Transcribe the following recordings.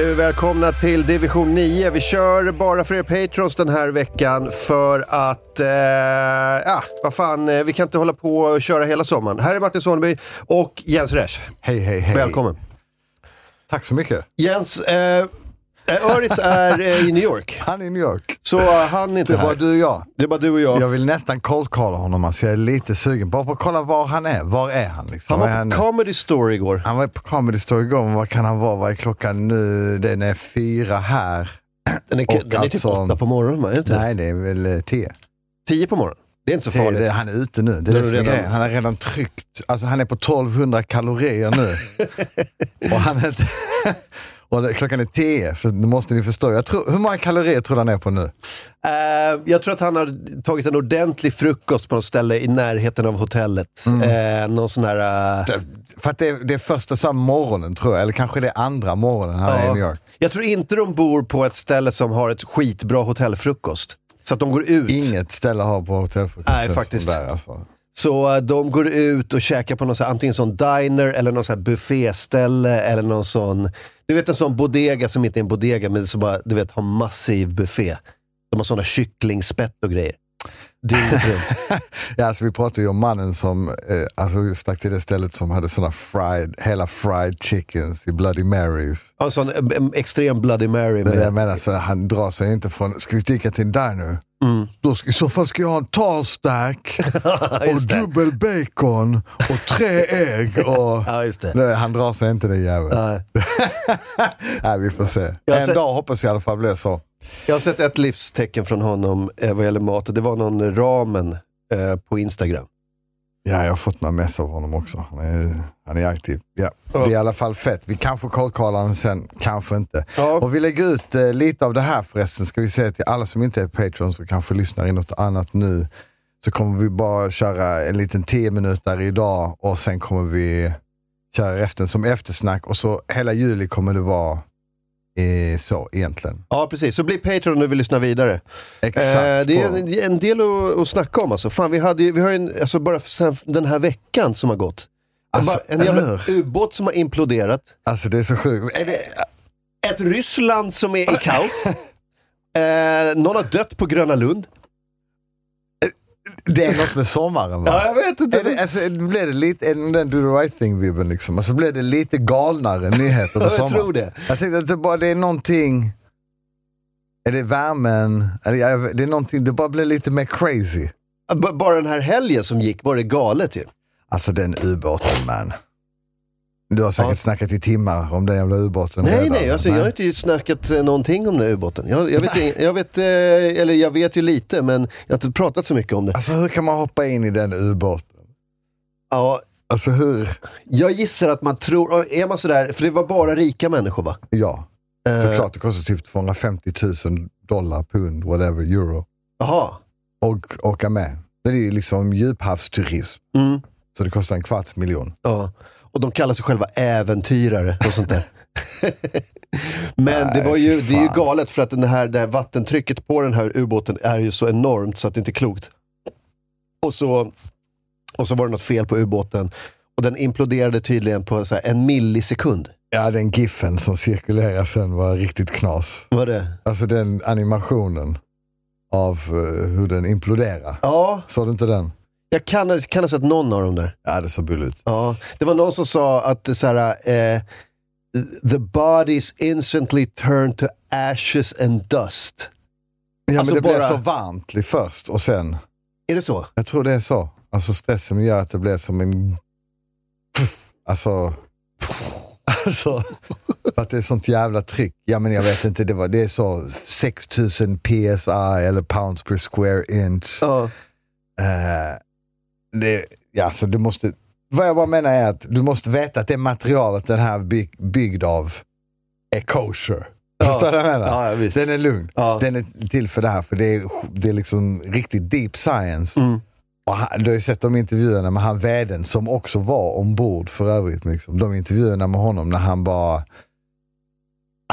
Vi välkomna till division 9. Vi kör bara för er patrons den här veckan för att, eh, ja, vad fan, eh, vi kan inte hålla på och köra hela sommaren. Här är Martin Soneby och Jens Resch. Hej, hej, hej. Välkommen. Tack så mycket. Jens, eh, Öris är eh, i New York, Han är i New York. så eh, han är inte Det var här. du och jag. Det är bara du och jag. Jag vill nästan cold-calla honom, alltså jag är lite sugen. Bara på att kolla var han är. Var är han liksom? Han Var är var nu? på Comedy Store igår. han var på Comedy Store igår, men vad kan han vara? Vad är klockan nu? Den är fyra här. Den är, Och den är typ alltså- åtta på morgonen, va? är det inte? Nej, det är väl eh, tio. Tio på morgonen. Det är inte så Det, farligt. det, han är ute nu. Det är är det som är redan- grejen. Han har redan tryckt. Alltså han är på 1200 kalorier nu. och han är inte... och klockan är tio, för nu måste ni förstå. Tror, hur många kalorier tror du han är på nu? Eh, jag tror att han har tagit en ordentlig frukost på något ställe i närheten av hotellet. Mm. Eh, någon sån här... eh, För att det, är- det är första så morgonen tror jag, eller kanske det är andra morgonen här i. New York. Jag tror inte de bor på ett ställe som har ett skitbra hotellfrukost. Så att de går ut. Inget ställe har på hotellfrukost. Nej, faktiskt. Där, alltså. Så eh, de går ut och käkar på någon här, antingen sån diner eller någon sån här bufféställe eller någon sån, du vet en sån bodega som inte är en bodega men som bara, du vet, har massiv buffé. De har såna kycklingspett och grejer. Dygnet runt. Ja, alltså, vi pratade ju om mannen som eh, alltså, stack till det stället som hade såna fried, hela fried chickens i Bloody Marys. Ja, En sån em, extrem Bloody Mary. Det det jag Med, menar, så han drar sig inte från, ska vi sticka till en diner? Mm. Då ska, I så fall ska jag ha en tall stack och dubbel bacon och tre ägg. Och... Ja. Nej, han drar sig inte den jäveln. Nej. Nej, vi får se. En sett- dag hoppas jag i alla fall blir så. Jag har sett ett livstecken från honom eh, vad gäller mat och det var någon ramen eh, på Instagram. Ja, jag har fått några mess av honom också. Han är, han är aktiv. Ja. Det är i alla fall fett. Vi kanske callkallar honom sen, kanske inte. Ja. Och vi lägger ut eh, lite av det här förresten, ska vi säga till alla som inte är Patreons och kanske lyssnar i något annat nu. Så kommer vi bara köra en liten 10 minuter idag och sen kommer vi köra resten som eftersnack och så hela juli kommer det vara eh, så egentligen. Ja, precis. Så bli Patreon om du vill lyssna vidare. Exakt. Eh, det är en, en del att, att snacka om alltså. Fan, vi, hade, ju- vi har ju en, alltså bara sen den här veckan som har gått. Alltså, bara en jävla eller hur? ubåt som har imploderat. Alltså det är så sjukt. Är det, Ett Ryssland som är i kaos. Eh, någon har dött på Gröna Lund. Det är något med sommaren va? Ja, jag vet inte. Är det, alltså, blev det lite, är det den do the right thing-vibben liksom? Alltså blev det lite galnare nyheter på jag sommaren? tror det. Jag tänkte att det bara det är någonting, är det värmen? Eller, jag- det är någonting, det bara blev lite mer crazy. B- bara den här helgen som gick var det galet ju. Alltså den ubåten man. Du har säkert Ja. snackat i timmar om den jävla ubåten Nej, redan. nej, alltså, jag har inte snackat eh, någonting om den ubåten. Jag, jag, vet, jag, vet, eh, eller jag vet ju lite, men jag har inte pratat så mycket om det. Alltså hur kan man hoppa in i den ubåten? Ja, Alltså hur? jag gissar att man tror, är man sådär, för det var bara rika människor va? Ja, Eh, såklart det kostar typ 250 000 dollar, pund, whatever, euro. Jaha. Och åka med. Det är ju liksom djuphavsturism. Mm. Så det kostar en kvarts miljon. Ja. Och de kallar sig själva äventyrare och sånt där. Men det, Nej, var ju, det är ju galet för att den här, det här vattentrycket på den här ubåten är ju så enormt så att det inte är klokt. Och så, och så var det något fel på ubåten. Och den imploderade tydligen på en millisekund. Ja, den giffen som cirkulerar sen var riktigt knas. Var det? Alltså den animationen av eh, hur den imploderar. Ja, Såg du inte den? Jag kan, kan ha sett någon av dem där. Ja, det såg bull ut. Ja, det var någon som sa att så här, eh, the bodies instantly turn to ashes and dust. Ja, Alltså men det bara- blev så varmt först och sen. Är det så? Jag tror det är så. Alltså stressen gör att det blir som en... Alltså... Alltså, att det är sånt jävla tryck. Ja men jag vet inte, det, var, det är så 6000 PSI eller pounds per square inch. Ja. Eh, det, ja, alltså, du måste, vad jag bara menar är att du måste veta att det materialet den här bygg, byggd av är kosher. Förstår du vad jag menar? Ja, ja. Den är lugn. Ja. Den är till för det här, för det är, det är liksom riktigt deep science. Mm. Och han, du har ju sett de intervjuerna med han värden som också var ombord för övrigt. Liksom. De intervjuerna med honom när han bara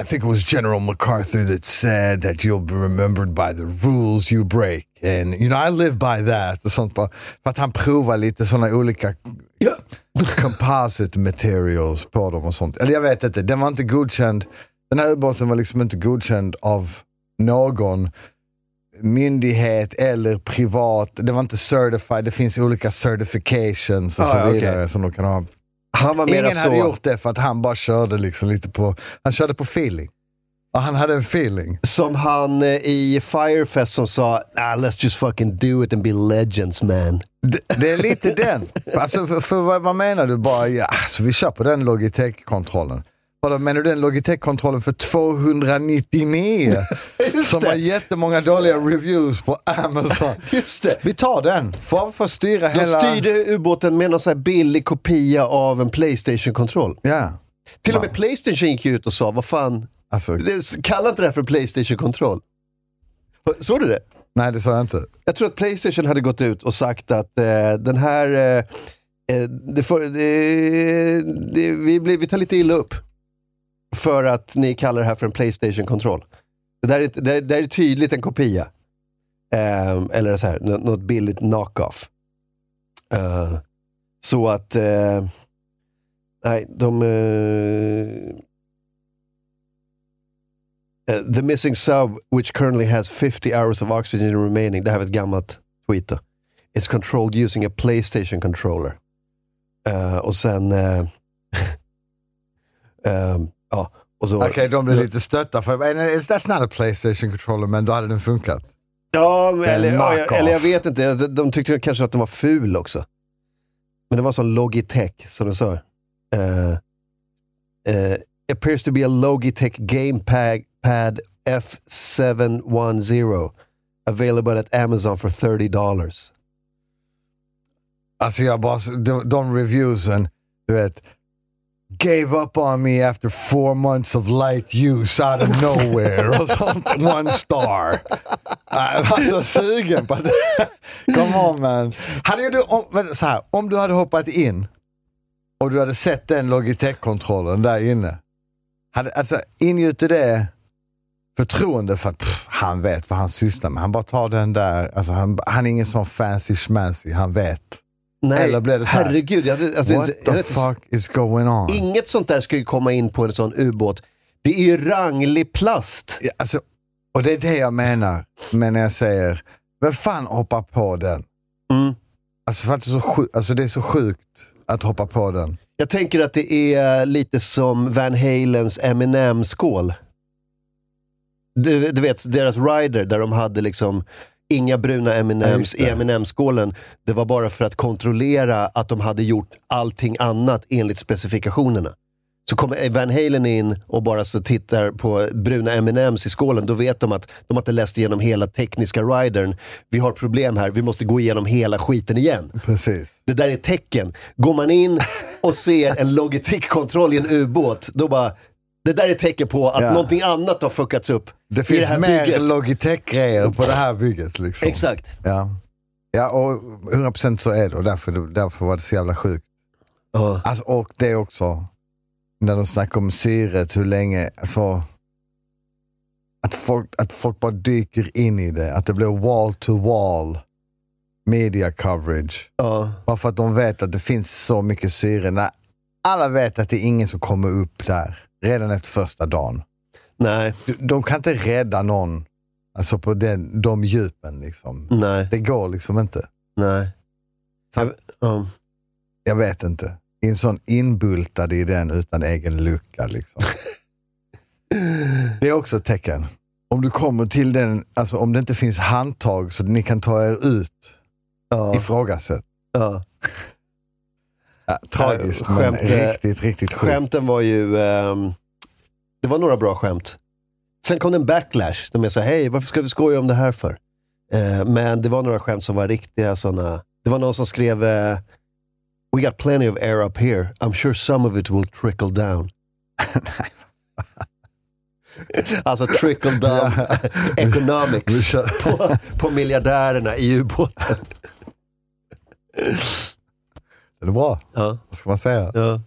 I think it was General MacArthur that said that you'll be remembered by the rules you break. And you know I live by that. Och sånt bara. För att han provar lite sådana olika composite materials på dem och sånt. Eller jag vet inte, den var inte godkänd. Den här ubåten var liksom inte godkänd av någon myndighet eller privat. Det var inte certified. Det finns olika certifications och Ah, så vidare som de kan ha. Ingen hade så... gjort det för att han bara körde liksom lite på, han körde på feeling. Han hade en feeling. Som han eh, i Firefest som sa ah, “Let's just fucking do it and be legends man”. Det, det är lite den. Alltså för, för vad, vad menar du? Bara, ja, alltså, vi kör på den Logitech-kontrollen. Vadå, menar du den Logitech-kontrollen för 299? som det. har jättemånga dåliga reviews på Amazon. Just det. Vi tar den, för, att styra De hela... styrde ubåten med någon sån här billig kopia av en Playstation-kontroll. Ja. Till och med Playstation gick ju ut och sa, vad fan, Alltså, kalla inte det här för Playstation-kontroll. Såg du det? nej det sa jag inte. Jag tror att Playstation hade gått ut och sagt att eh, den här, eh, eh, det får, det, det, vi, blir, vi tar lite illa upp. För att ni kallar det här för en Playstation-kontroll. Det där är, det, där- är tydligt en kopia. Eh, eller så här, nå- något billigt knock-off. Eh, så att, eh, nej, de... eh, the missing sub, which currently has 50 hours of oxygen remaining, det här var ett gammalt tweet då, is controlled using a Playstation controller. Eh, och sen... eh, ehm, ja, och så... Okej, de blev lite stötta för "Men that's not a Playstation controller, men då hade den funkat. Ja, men, eller, ja, jag, eller jag vet inte. De, de tyckte kanske att den var ful också. Men det var som Logitech, som du sa. Uh, uh, appears to be a Logitech Gamepad pad F710. Available at Amazon for 30 dollars. Alltså jag bara, de, de reviewsen, du vet. Gave up on me after four months of light use out of nowhere och sånt. One star. Äh, Alltså sugen på att... Come on man. Hade du, om, vänta, så här, om du hade hoppat in och du hade sett den Logitech-kontrollen där inne. Hade, alltså ingjuter det förtroende för att pff, han vet vad han sysslar med. Han bara tar den där, alltså han, han är ingen sån fancy schmancy, han vet. Nej, Eller blev det så här? herregud. Jag, hade- alltså, What jag the hade inte- fuck is going on? Inget sånt där ska ju komma in på en sån ubåt. Det är ju ranglig plast. Ja, alltså, och det är det jag menar men när jag säger, vem fan hoppar på den? Mm. Alltså, för att det, är så sjukt, alltså det är så sjukt att hoppa på den. Jag tänker att det är lite som Van Halens Eminem-skål. Du, du vet, deras rider där de hade liksom inga bruna Ja, M&M's just i. M&M-skålen. Det var bara för att kontrollera att de hade gjort allting annat enligt specifikationerna. Så kommer Van Halen in och bara så tittar på bruna M&M's i skålen, då vet de att de har inte läst igenom hela tekniska ridern. Vi har problem här, vi måste gå igenom hela skiten igen. Precis. Det där är tecken. Går man in och ser en Logitech-kontroll i en ubåt, då bara, det där är tecken på att Ja. någonting annat har fuckats upp Det finns det mer bygget. Logitech-grejer på det här bygget. Liksom. Exakt. Ja. ja, och 100% så är det och därför, därför var det så jävla sjukt. Ja. Alltså, och det också, när de snackar om syret, hur länge, alltså, att folk, att folk bara dyker in i det. Att det blir wall to wall media coverage. Ja. Bara för att de vet att det finns så mycket syre. När alla vet att det är ingen som kommer upp där redan efter första dagen. Nej, De- kan inte rädda någon alltså på den, de djupen. Liksom. nej, Det går liksom inte. nej. Så- Jag, ja. Jag vet inte. En sån inbultad i den utan egen lucka. Liksom. Det är också ett tecken. Om du kommer till den, alltså om det inte finns handtag så ni kan ta er ut, Ja. ifrågasätt. Ja. Ja, tragiskt men riktigt, riktigt sjukt. Skämten var ju, ehm, det var några bra skämt. Sen kom det en backlash. De är så hej, varför ska vi skoja om det här för? Eh, men det var några skämt som var riktiga sådana. Det var någon som skrev, eh, We got plenty of air up here. I'm sure some of it will trickle down. alltså trickle down economics på, på miljardärerna i ubåten. Det är bra, Ja, vad ska man säga? ja.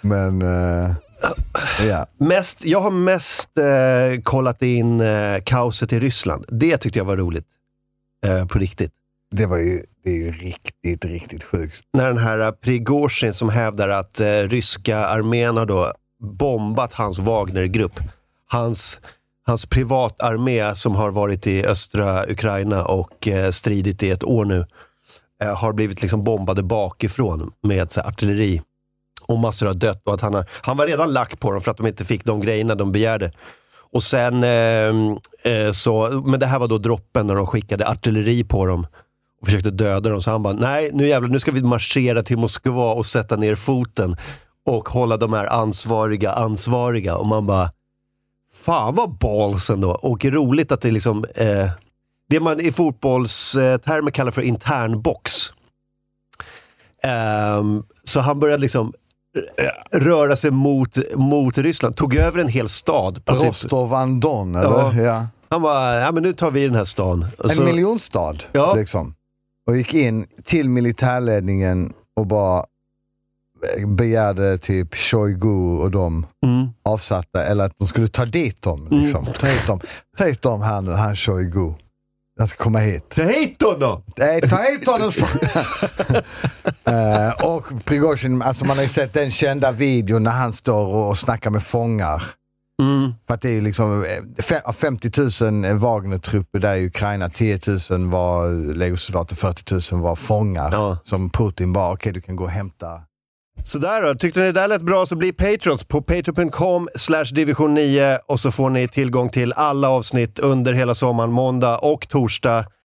Men, eh, ja. Mest, jag har mest eh, kollat in eh, kaoset i Ryssland. Det tyckte jag var roligt. Eh, på riktigt. Det var ju, det är ju riktigt, riktigt sjukt. När den här eh, Prigozjin som hävdar att eh, ryska armén har då bombat hans Wagnergrupp. Hans, hans privatarmé som har varit i östra Ukraina och eh, stridit i ett år nu, har blivit liksom bombade bakifrån med så här, artilleri. Och massor har dött. Och att han, har, han var redan lack på dem för att de inte fick de grejerna de begärde. Och sen eh, eh, så, men det här var då droppen när de skickade artilleri på dem och försökte döda dem. Så han bara, nej nu jävlar, nu ska vi marschera till Moskva och sätta ner foten och hålla de här ansvariga ansvariga. Och man bara, fan vad balls ändå. Och roligt att det liksom, eh, det man i fotbollstermer kallar för internbox. Um, så han började liksom röra sig mot, mot Ryssland. Tog över en hel stad. på typ- Rostov-on-Don, eller? Ja. Ja. Han bara, ja men nu tar vi den här stan. Och En så- miljonstad, Ja. liksom. Och gick in till militärledningen och bara eh, begärde typ Shoigu och de Mm. avsatta, eller att de skulle ta dit dem. Liksom. Ta, hit dem. ta hit dem här nu, han Shoigu. Han ska komma hit. Ta hit honom! Nej, ta hit honom! Eh, och Prigozjin, alltså man har ju sett den kända videon när han står och, snackar med fångar. Mm. För att det är liksom eh, fe- av 50 000 Wagner-trupper där i Ukraina, 10 000 var legosoldater, 40 000 var fångar. Ja. Som Putin bara, okej du kan gå och hämta. Sådär då, tyckte ni det där lät bra så bli patrons på patreon.com slash division 9 och så får ni tillgång till alla avsnitt under hela sommaren, måndag och torsdag.